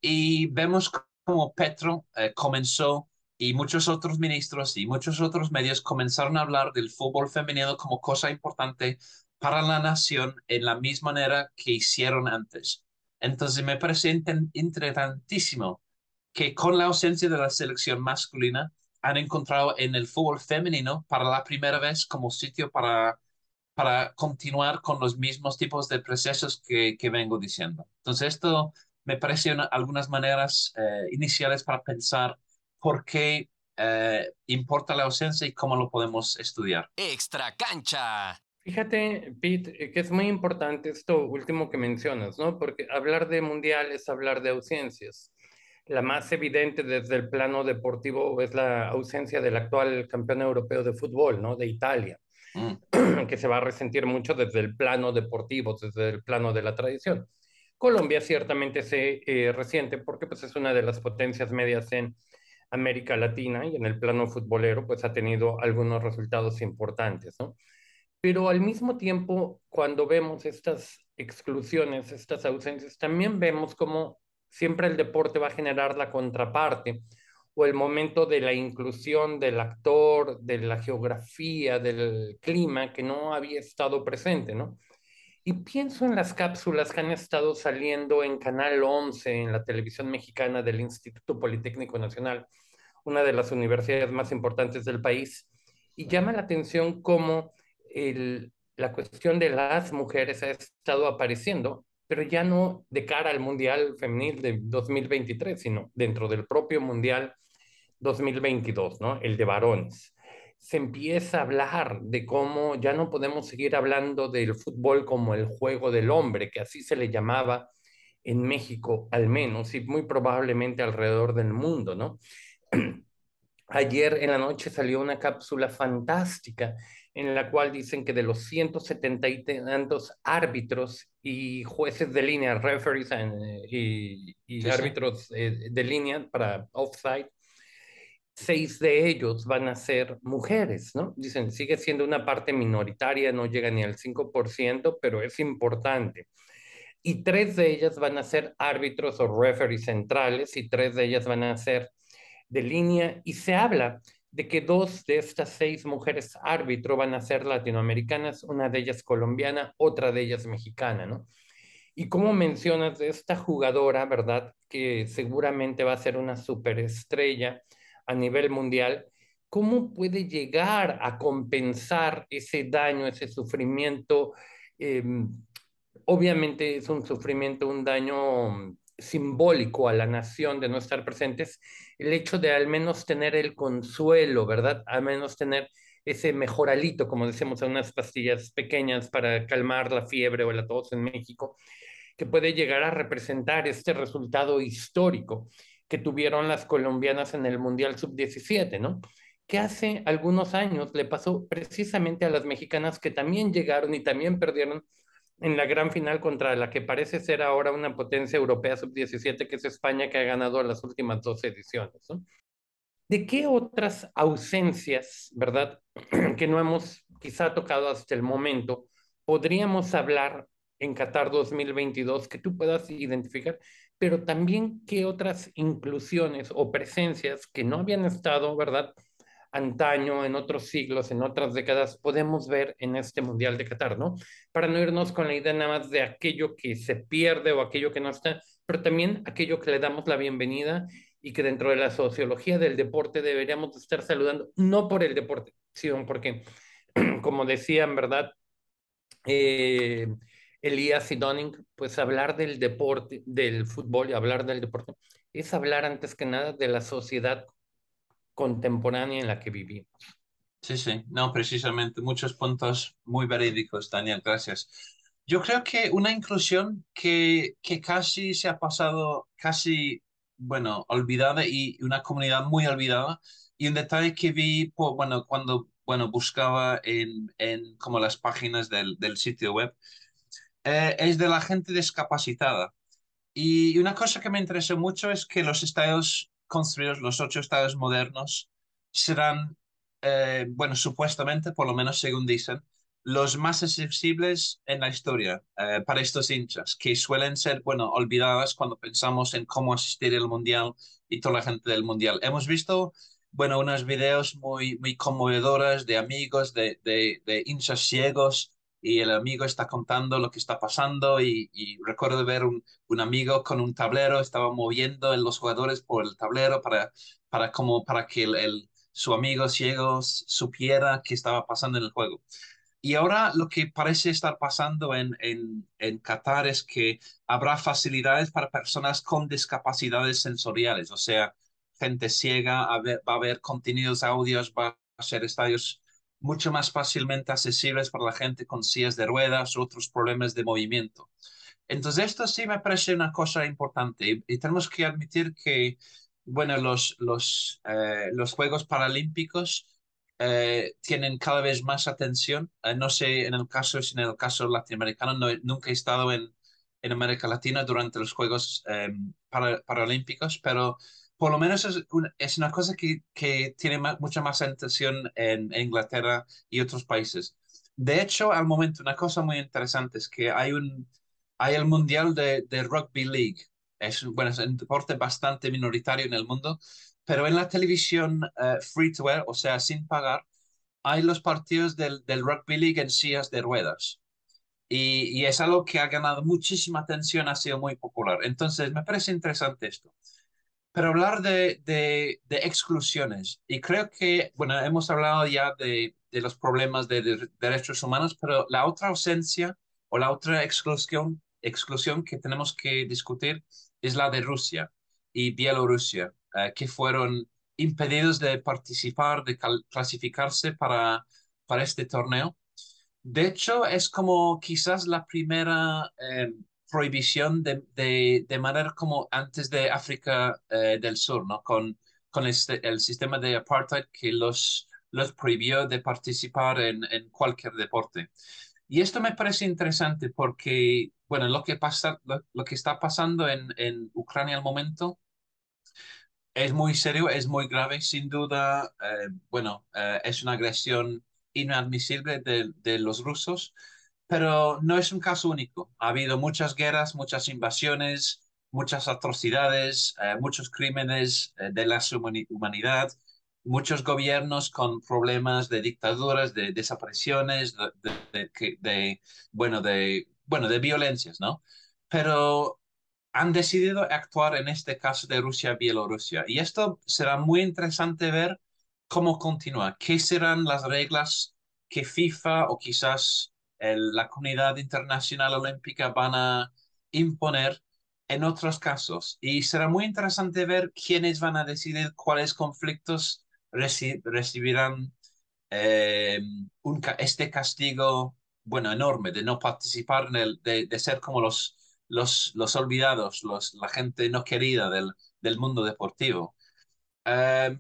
Speaker 4: Y vemos cómo Petro eh, comenzó y muchos otros ministros y muchos otros medios comenzaron a hablar del fútbol femenino como cosa importante para la nación en la misma manera que hicieron antes. Entonces me parece interesantísimo que con la ausencia de la selección masculina han encontrado en el fútbol femenino para la primera vez como sitio para, para continuar con los mismos tipos de procesos que, que vengo diciendo. Entonces esto me parece algunas maneras eh, iniciales para pensar por qué eh, importa la ausencia y cómo lo podemos estudiar.
Speaker 1: Extra cancha.
Speaker 3: Fíjate, Pete, eh, que es muy importante esto último que mencionas, ¿no? Porque hablar de mundial es hablar de ausencias. La más evidente desde el plano deportivo es la ausencia del actual campeón europeo de fútbol, ¿no? De Italia, mm. [CLEARS THROAT] que se va a resentir mucho desde el plano deportivo, desde el plano de la tradición. Colombia ciertamente se eh, resiente porque pues, es una de las potencias medias en América Latina y en el plano futbolero, pues ha tenido algunos resultados importantes, ¿no? Pero al mismo tiempo, cuando vemos estas exclusiones, estas ausencias, también vemos como siempre el deporte va a generar la contraparte o el momento de la inclusión del actor, de la geografía, del clima que no había estado presente, ¿no? Y pienso en las cápsulas que han estado saliendo en Canal 11, en la televisión mexicana del Instituto Politécnico Nacional, una de las universidades más importantes del país, y llama la atención cómo el, la cuestión de las mujeres ha estado apareciendo, pero ya no de cara al Mundial Femenil de 2023, sino dentro del propio Mundial 2022, ¿no? El de varones. Se empieza a hablar de cómo ya no podemos seguir hablando del fútbol como el juego del hombre, que así se le llamaba en México al menos, y muy probablemente alrededor del mundo, ¿no? [CLEARS THROAT] Ayer en la noche salió una cápsula fantástica en la cual dicen que de los 170 y tantos árbitros y jueces de línea, referees y, árbitros eh, de línea para offside, seis de ellos van a ser mujeres, ¿no? Dicen, sigue siendo una parte minoritaria, no llega ni al 5%, pero es importante. Y tres de ellas van a ser árbitros o referees centrales y tres de ellas van a ser de línea y se habla de que dos de estas seis mujeres árbitro van a ser latinoamericanas, una de ellas colombiana, otra de ellas mexicana, ¿no? Y como mencionas de esta jugadora, ¿verdad? Que seguramente va a ser una superestrella a nivel mundial, ¿cómo puede llegar a compensar ese daño, ese sufrimiento? Em, obviamente es un sufrimiento, un daño simbólico a la nación de no estar presentes, el hecho de al menos tener el consuelo, ¿verdad? Al menos tener ese mejoralito, como decimos, unas pastillas pequeñas para calmar la fiebre o la tos en México, que puede llegar a representar este resultado histórico que tuvieron las colombianas en el Mundial Sub-17, ¿no? Que hace algunos años le pasó precisamente a las mexicanas que también llegaron y también perdieron en la gran final contra la que parece ser ahora una potencia europea sub-17, que es España, que ha ganado las últimas dos ediciones. ¿De qué otras ausencias, verdad, [CLEARS THROAT] que no hemos quizá tocado hasta el momento, podríamos hablar en Qatar 2022 que tú puedas identificar, pero también qué otras inclusiones o presencias que no habían estado, ¿verdad? Antaño, en otros siglos, en otras décadas, podemos ver en este Mundial de Qatar, ¿no? Para no irnos con la idea nada más de aquello que se pierde o aquello que no está, pero también aquello que le damos la bienvenida y que dentro de la sociología del deporte deberíamos estar saludando, no por el deporte, sino porque, [CLEARS THROAT] como decían, ¿verdad? Eh, Elías y Donning, pues hablar del deporte, del fútbol y hablar del deporte, es hablar antes que nada de la sociedad contemporánea en la que vivimos.
Speaker 4: Sí, sí, no, precisamente, muchos puntos muy verídicos, Daniel, gracias. Yo creo que una inclusión que, que casi se ha pasado, casi, bueno, olvidada y una comunidad muy olvidada, y un detalle que vi, bueno, cuando, bueno, buscaba en, en como las páginas del, del sitio web, eh, es de la gente discapacitada. Y una cosa que me interesó mucho es que los estadios construidos los ocho estados modernos serán, eh, bueno, supuestamente, por lo menos según dicen, los más accesibles en la historia eh, para estos hinchas, que suelen ser, bueno, olvidadas cuando pensamos en cómo asistir al Mundial y toda la gente del Mundial. Hemos visto, bueno, unos videos muy, muy conmovedores de amigos, de, de, de hinchas ciegos y el amigo está contando lo que está pasando y, recuerdo ver un, amigo con un tablero, estaba moviendo en los jugadores por el tablero para, para, como, para que el, su amigo ciego supiera qué estaba pasando en el juego. Y ahora lo que parece estar pasando en, en, en Qatar es que habrá facilidades para personas con discapacidades sensoriales, o sea, gente ciega, va a haber contenidos audios, va a ser estadios mucho más fácilmente accesibles para la gente con sillas de ruedas u otros problemas de movimiento. Entonces, esto sí me parece una cosa importante y, tenemos que admitir que, bueno, los, los, eh, los Juegos Paralímpicos eh, tienen cada vez más atención. Eh, no sé en el caso, si en el caso latinoamericano, no, nunca he estado en, en América Latina durante los Juegos Paralímpicos, pero por lo menos es una, es una cosa que, que tiene mucha más atención en, Inglaterra y otros países. De hecho, al momento, una cosa muy interesante es que hay, un, hay el Mundial de, de Rugby League. Es, bueno, es un deporte bastante minoritario en el mundo, pero en la televisión eh, free to air, o sea, sin pagar, hay los partidos del, del Rugby League en sillas de ruedas. Y, y, es algo que ha ganado muchísima atención, ha sido muy popular. Entonces, me parece interesante esto pero hablar de, de, exclusiones. Y creo que, bueno, hemos hablado ya de, de los problemas de, derechos humanos, pero la otra ausencia o la otra exclusión, exclusión que tenemos que discutir es la de Rusia y Bielorrusia, eh, que fueron impedidos de participar, de clasificarse para, para este torneo. De hecho, es como quizás la primera eh, prohibición de, de, de, manera como antes de África eh, del Sur, ¿no? Con, con este, el sistema de apartheid que los, los prohibió de participar en, en cualquier deporte. Y esto me parece interesante porque, bueno, lo que, pasa, lo, que está pasando en, en, Ucrania al momento es muy serio, es muy grave, sin duda. Eh, bueno, eh, es una agresión inadmisible de, de los rusos pero no es un caso único. Ha habido muchas guerras, muchas invasiones, muchas atrocidades, eh, muchos crímenes eh, de la humanidad, muchos gobiernos con problemas de dictaduras, de desapariciones, de, bueno, de, bueno, de violencias, ¿no? Pero han decidido actuar en este caso de Rusia-Bielorrusia. Y esto será muy interesante ver cómo continúa, qué serán las reglas que FIFA o quizás la comunidad internacional olímpica van a imponer en otros casos. Y será muy interesante ver quiénes van a decidir cuáles conflictos recibirán eh, este castigo, bueno, enorme de no participar en el, de, ser como los, los, los olvidados, la gente no querida del, mundo deportivo. Eh,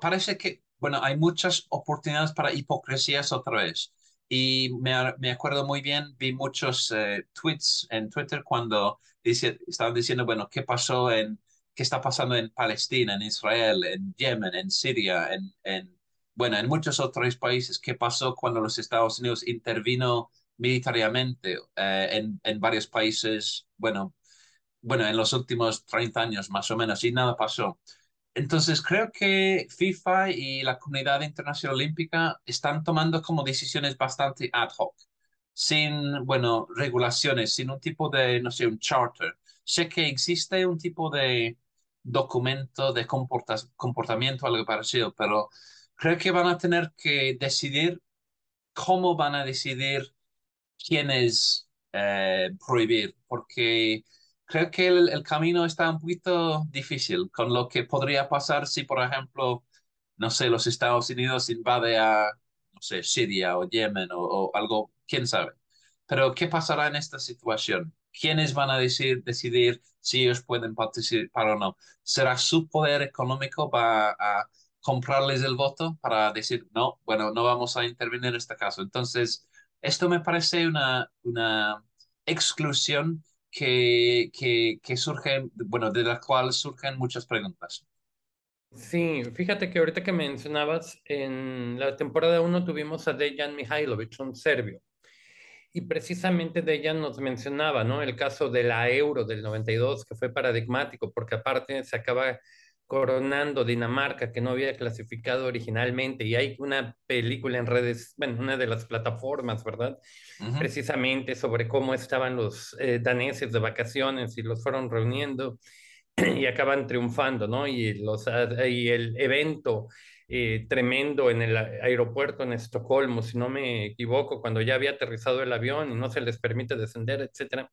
Speaker 4: parece que, bueno, hay muchas oportunidades para hipocresías otra vez. Y me, me acuerdo muy bien, vi muchos eh, tweets en Twitter cuando dice, estaban diciendo, bueno, ¿qué pasó en, qué está pasando en Palestina, en Israel, en Yemen, en Siria, en, en bueno, en muchos otros países? ¿Qué pasó cuando los Estados Unidos intervino militarmente eh, en, en varios países? Bueno, bueno, en los últimos 30 años más o menos, y nada pasó. Entonces, creo que FIFA y la comunidad internacional olímpica están tomando como decisiones bastante ad hoc, sin, bueno, regulaciones, sin un tipo de, no sé, un charter. Sé que existe un tipo de documento de comportamiento, algo parecido, pero creo que van a tener que decidir cómo van a decidir quiénes eh, prohibir, porque creo que el, camino está un poquito difícil con lo que podría pasar si, por ejemplo, no sé, los Estados Unidos invade a, no sé, Siria o Yemen o, algo, quién sabe. Pero, ¿qué pasará en esta situación? ¿Quiénes van a decir, decidir si ellos pueden participar o no? ¿Será su poder económico va a comprarles el voto para decir, no, bueno, no vamos a intervenir en este caso? Entonces, esto me parece una, una exclusión que, que, que surgen, bueno, de la cual surgen muchas preguntas.
Speaker 3: Sí, fíjate que ahorita que mencionabas, en la temporada 1 tuvimos a Dejan Mihailovic, un serbio, y precisamente Dejan nos mencionaba, ¿no? El caso de la Euro del 92, que fue paradigmático, porque aparte se acaba coronando Dinamarca, que no había clasificado originalmente, y hay una película en redes, bueno, una de las plataformas, ¿verdad? Precisamente sobre cómo estaban los eh, daneses de vacaciones y los fueron reuniendo [CLEARS THROAT] y acaban triunfando, ¿no? Y, los, ah, y el evento eh, tremendo en el aeropuerto en Estocolmo, si no me equivoco, cuando ya había aterrizado el avión y no se les permite descender, etcétera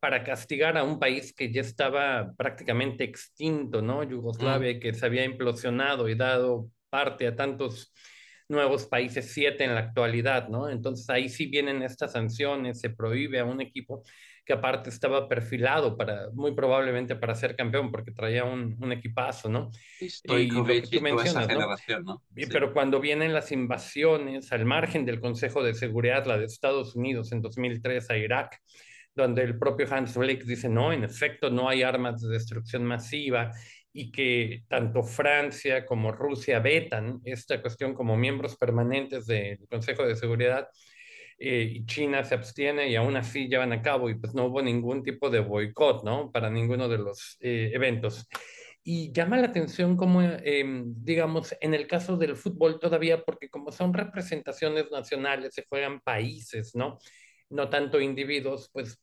Speaker 3: para castigar a un país que ya estaba prácticamente extinto, ¿no? Yugoslavia, que se había implosionado y dado parte a tantos nuevos países, siete en la actualidad, ¿no? Entonces ahí sí vienen estas sanciones, se prohíbe a un equipo que aparte estaba perfilado para, muy probablemente para ser campeón, porque traía un, un equipazo, ¿no?
Speaker 4: y ¿no?
Speaker 3: Pero cuando vienen las invasiones al margen del Consejo de Seguridad, la de Estados Unidos en 2003 a Irak, donde el propio Hans Blake dice, no, en efecto, no hay armas de destrucción masiva y que tanto Francia como Rusia vetan esta cuestión como miembros permanentes del Consejo de Seguridad eh, y China se abstiene y aún así llevan a cabo y pues no hubo ningún tipo de boicot, ¿no? Para ninguno de los eh, eventos. Y llama la atención como, em, digamos, en el caso del fútbol todavía, porque como son representaciones nacionales, se juegan países, ¿no? No tanto individuos, pues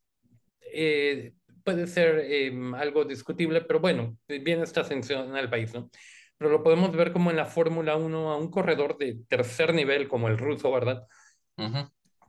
Speaker 3: eh, puede ser em, algo discutible, pero bueno, viene esta ascensión al país, ¿no? Pero lo podemos ver como en la Fórmula 1 a un corredor de tercer nivel como el ruso, ¿verdad?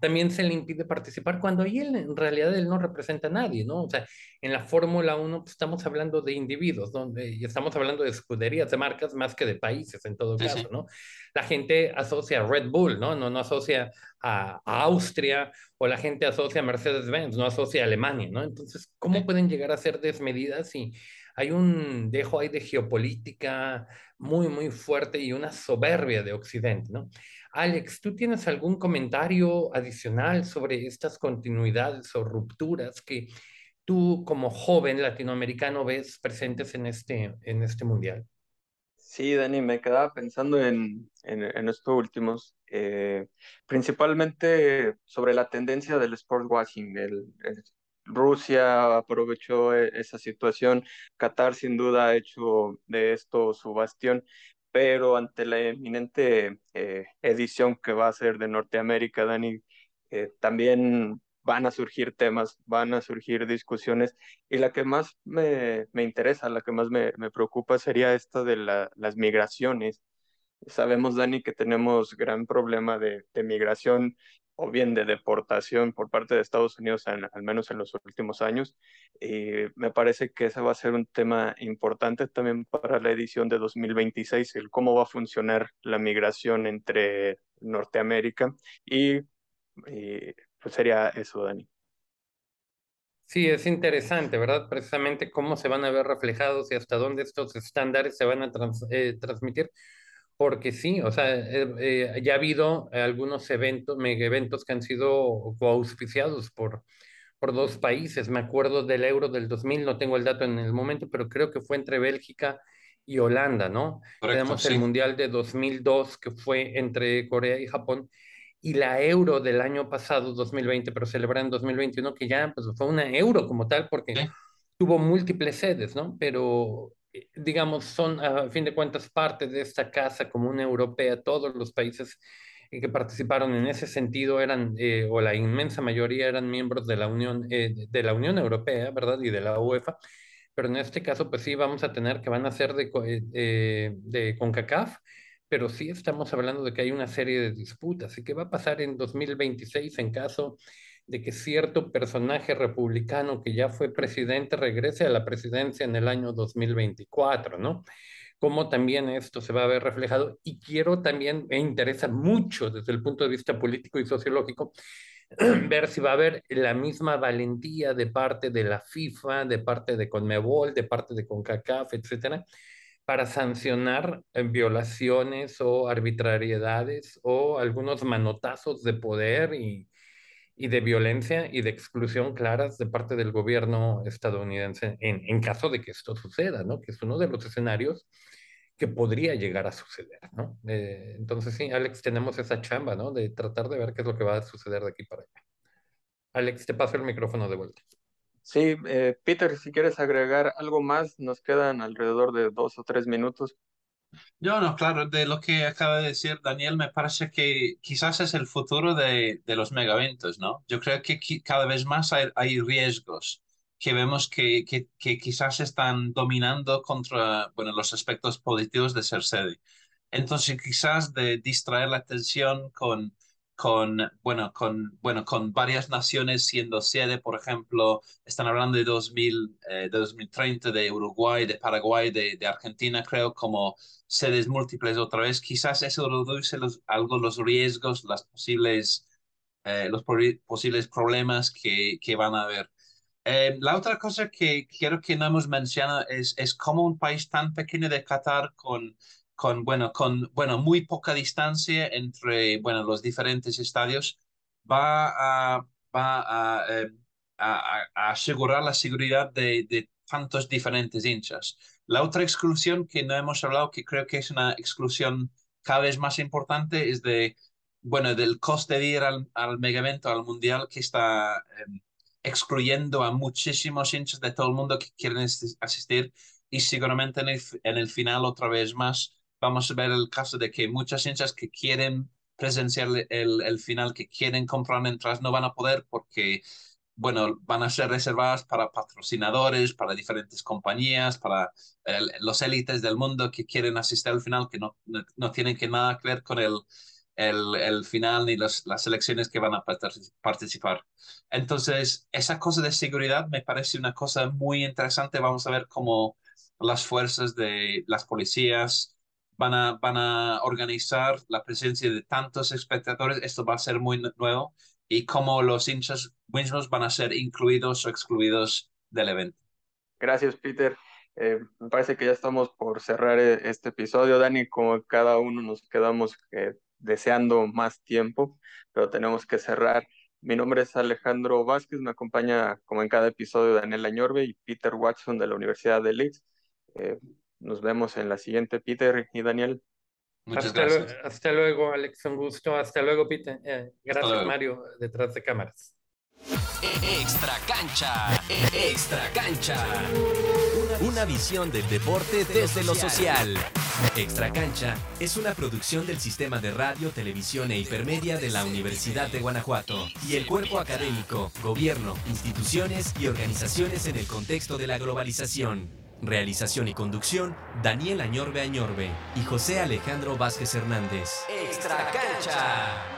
Speaker 3: También se le impide participar cuando ahí él, en realidad él no representa a nadie, ¿no? O sea, en la Fórmula 1 pues, estamos hablando de individuos, donde y estamos hablando de escuderías, de marcas, más que de países en todo caso, ¿no? La gente asocia a Red Bull, ¿no? No, no asocia a, Austria o la gente asocia a Mercedes-Benz, no asocia a Alemania, ¿no? Entonces, ¿cómo pueden llegar a ser desmedidas si hay un dejo ahí de geopolítica muy, muy fuerte y una soberbia de Occidente, ¿no? Alex, ¿tú tienes algún comentario adicional sobre estas continuidades o rupturas que tú como joven latinoamericano ves presentes en este, en este mundial?
Speaker 2: Sí, Dani, me quedaba pensando en, en, estos últimos, eh, principalmente sobre la tendencia del sport washing. El, Rusia aprovechó e, esa situación, Qatar sin duda ha hecho de esto su bastión, pero ante la eminente eh, edición que va a ser de Norteamérica, Dani, eh, también van a surgir temas, van a surgir discusiones, y la que más me, me interesa, la que más me, me preocupa sería esta de las migraciones. Sabemos, Dani, que tenemos gran problema de, de migración o bien de deportación por parte de Estados Unidos, al menos en los últimos años. Y me parece que ese va a ser un tema importante también para la edición de 2026, el cómo va a funcionar la migración entre Norteamérica y, y pues sería eso, Dani.
Speaker 3: Sí, es interesante, ¿verdad? Precisamente cómo se van a ver reflejados y hasta dónde estos estándares se van a eh, transmitir. Porque sí, o sea, eh, eh, ya ha habido algunos eventos, mega eventos que han sido auspiciados por, por dos países. Me acuerdo del Euro del 2000, no tengo el dato en el momento, pero creo que fue entre Bélgica y Holanda, ¿no? Tenemos el Mundial de 2002 que fue entre Corea y Japón y la euro del año pasado, 2020, pero celebrada en 2021, que ya pues, fue una euro como tal, porque tuvo múltiples sedes, ¿no? Pero, digamos, son a fin de cuentas parte de esta casa común europea, todos los países que participaron en ese sentido eran, eh, o la inmensa mayoría eran miembros de la Unión, eh, de la Unión Europea, ¿verdad? Y de la UEFA. Pero en este caso, pues sí, vamos a tener que van a ser de, de CONCACAF pero sí estamos hablando de que hay una serie de disputas. ¿Y qué va a pasar en 2026 en caso de que cierto personaje republicano que ya fue presidente regrese a la presidencia en el año 2024, ¿no? Cómo también esto se va a ver reflejado. Y quiero también, me interesa mucho desde el punto de vista político y sociológico, [CLEARS THROAT] ver si va a haber la misma valentía de parte de la FIFA, de parte de Conmebol, de parte de CONCACAF, etcétera, para sancionar eh, violaciones o arbitrariedades o algunos manotazos de poder y, y, de violencia y de exclusión claras de parte del gobierno estadounidense en, en, caso de que esto suceda, ¿no? Que es uno de los escenarios que podría llegar a suceder, ¿no? Eh, entonces sí, Alex, tenemos esa chamba, ¿no? De tratar de ver qué es lo que va a suceder de aquí para allá. Alex, te paso el micrófono de vuelta.
Speaker 2: Sí, eh, Peter, si quieres agregar algo más, nos quedan alrededor de dos o tres minutos.
Speaker 4: Yo no, claro, de lo que acaba de decir Daniel, me parece que quizás es el futuro de, de los megaventos, ¿no? Yo creo que cada vez más hay, hay riesgos que vemos que, que, que, quizás están dominando contra, bueno, los aspectos positivos de ser sede. Entonces, quizás de distraer la atención con con, bueno, con, bueno, con varias naciones siendo sede, por ejemplo, están hablando de, 2000, eh, de 2030 de Uruguay, de Paraguay, de, de, Argentina, creo, como sedes múltiples otra vez. Quizás eso reduce los, algo los riesgos, las posibles, eh, los posibles problemas que, que van a haber. Eh, la otra cosa que quiero que no hemos mencionado es, es cómo un país tan pequeño de Qatar con con, bueno, con, bueno, muy poca distancia entre, bueno, los diferentes estadios, va a, va a, eh, asegurar la seguridad de, de, tantos diferentes hinchas. La otra exclusión que no hemos hablado, que creo que es una exclusión cada vez más importante, es de, bueno, del coste de ir al, al mega evento, al mundial, que está em, excluyendo a muchísimos hinchas de todo el mundo que quieren asistir y seguramente en el, en el final otra vez más vamos a ver el caso de que muchas hinchas que quieren presenciar el, el final, que quieren comprar entradas, no van a poder porque, bueno, van a ser reservadas para patrocinadores, para diferentes compañías, para los élites del mundo que quieren asistir al final, que no, no, tienen que nada que ver con el, el, el final ni los, las elecciones que van a participar. Entonces, esa cosa de seguridad me parece una cosa muy interesante. Vamos a ver cómo las fuerzas de las policías, van a, van a organizar la presencia de tantos espectadores, esto va a ser muy nuevo, y cómo los hinchas mismos van a ser incluidos o excluidos del evento.
Speaker 2: Gracias, Peter. Eh, me parece que ya estamos por cerrar eh, este episodio, Dani, como cada uno nos quedamos eh, deseando más tiempo, pero tenemos que cerrar. Mi nombre es Alejandro Vázquez, me acompaña como en cada episodio Daniel Añorbe y Peter Watson de la Universidad de Leeds. Nos vemos en la siguiente, Peter y Daniel.
Speaker 3: Muchas hasta gracias. hasta luego, Alex. Un gusto. Hasta luego, Peter. Eh, gracias, Mario, detrás de cámaras.
Speaker 1: Extra cancha. Extra cancha. Una visión del deporte desde lo social. Extra cancha es una producción del sistema de radio, televisión e hipermedia de la Universidad de Guanajuato y el cuerpo académico, gobierno, instituciones y organizaciones en el contexto de la globalización. Realización y conducción, Daniel Añorbe Añorbe y José Alejandro Vázquez Hernández. Extra cancha.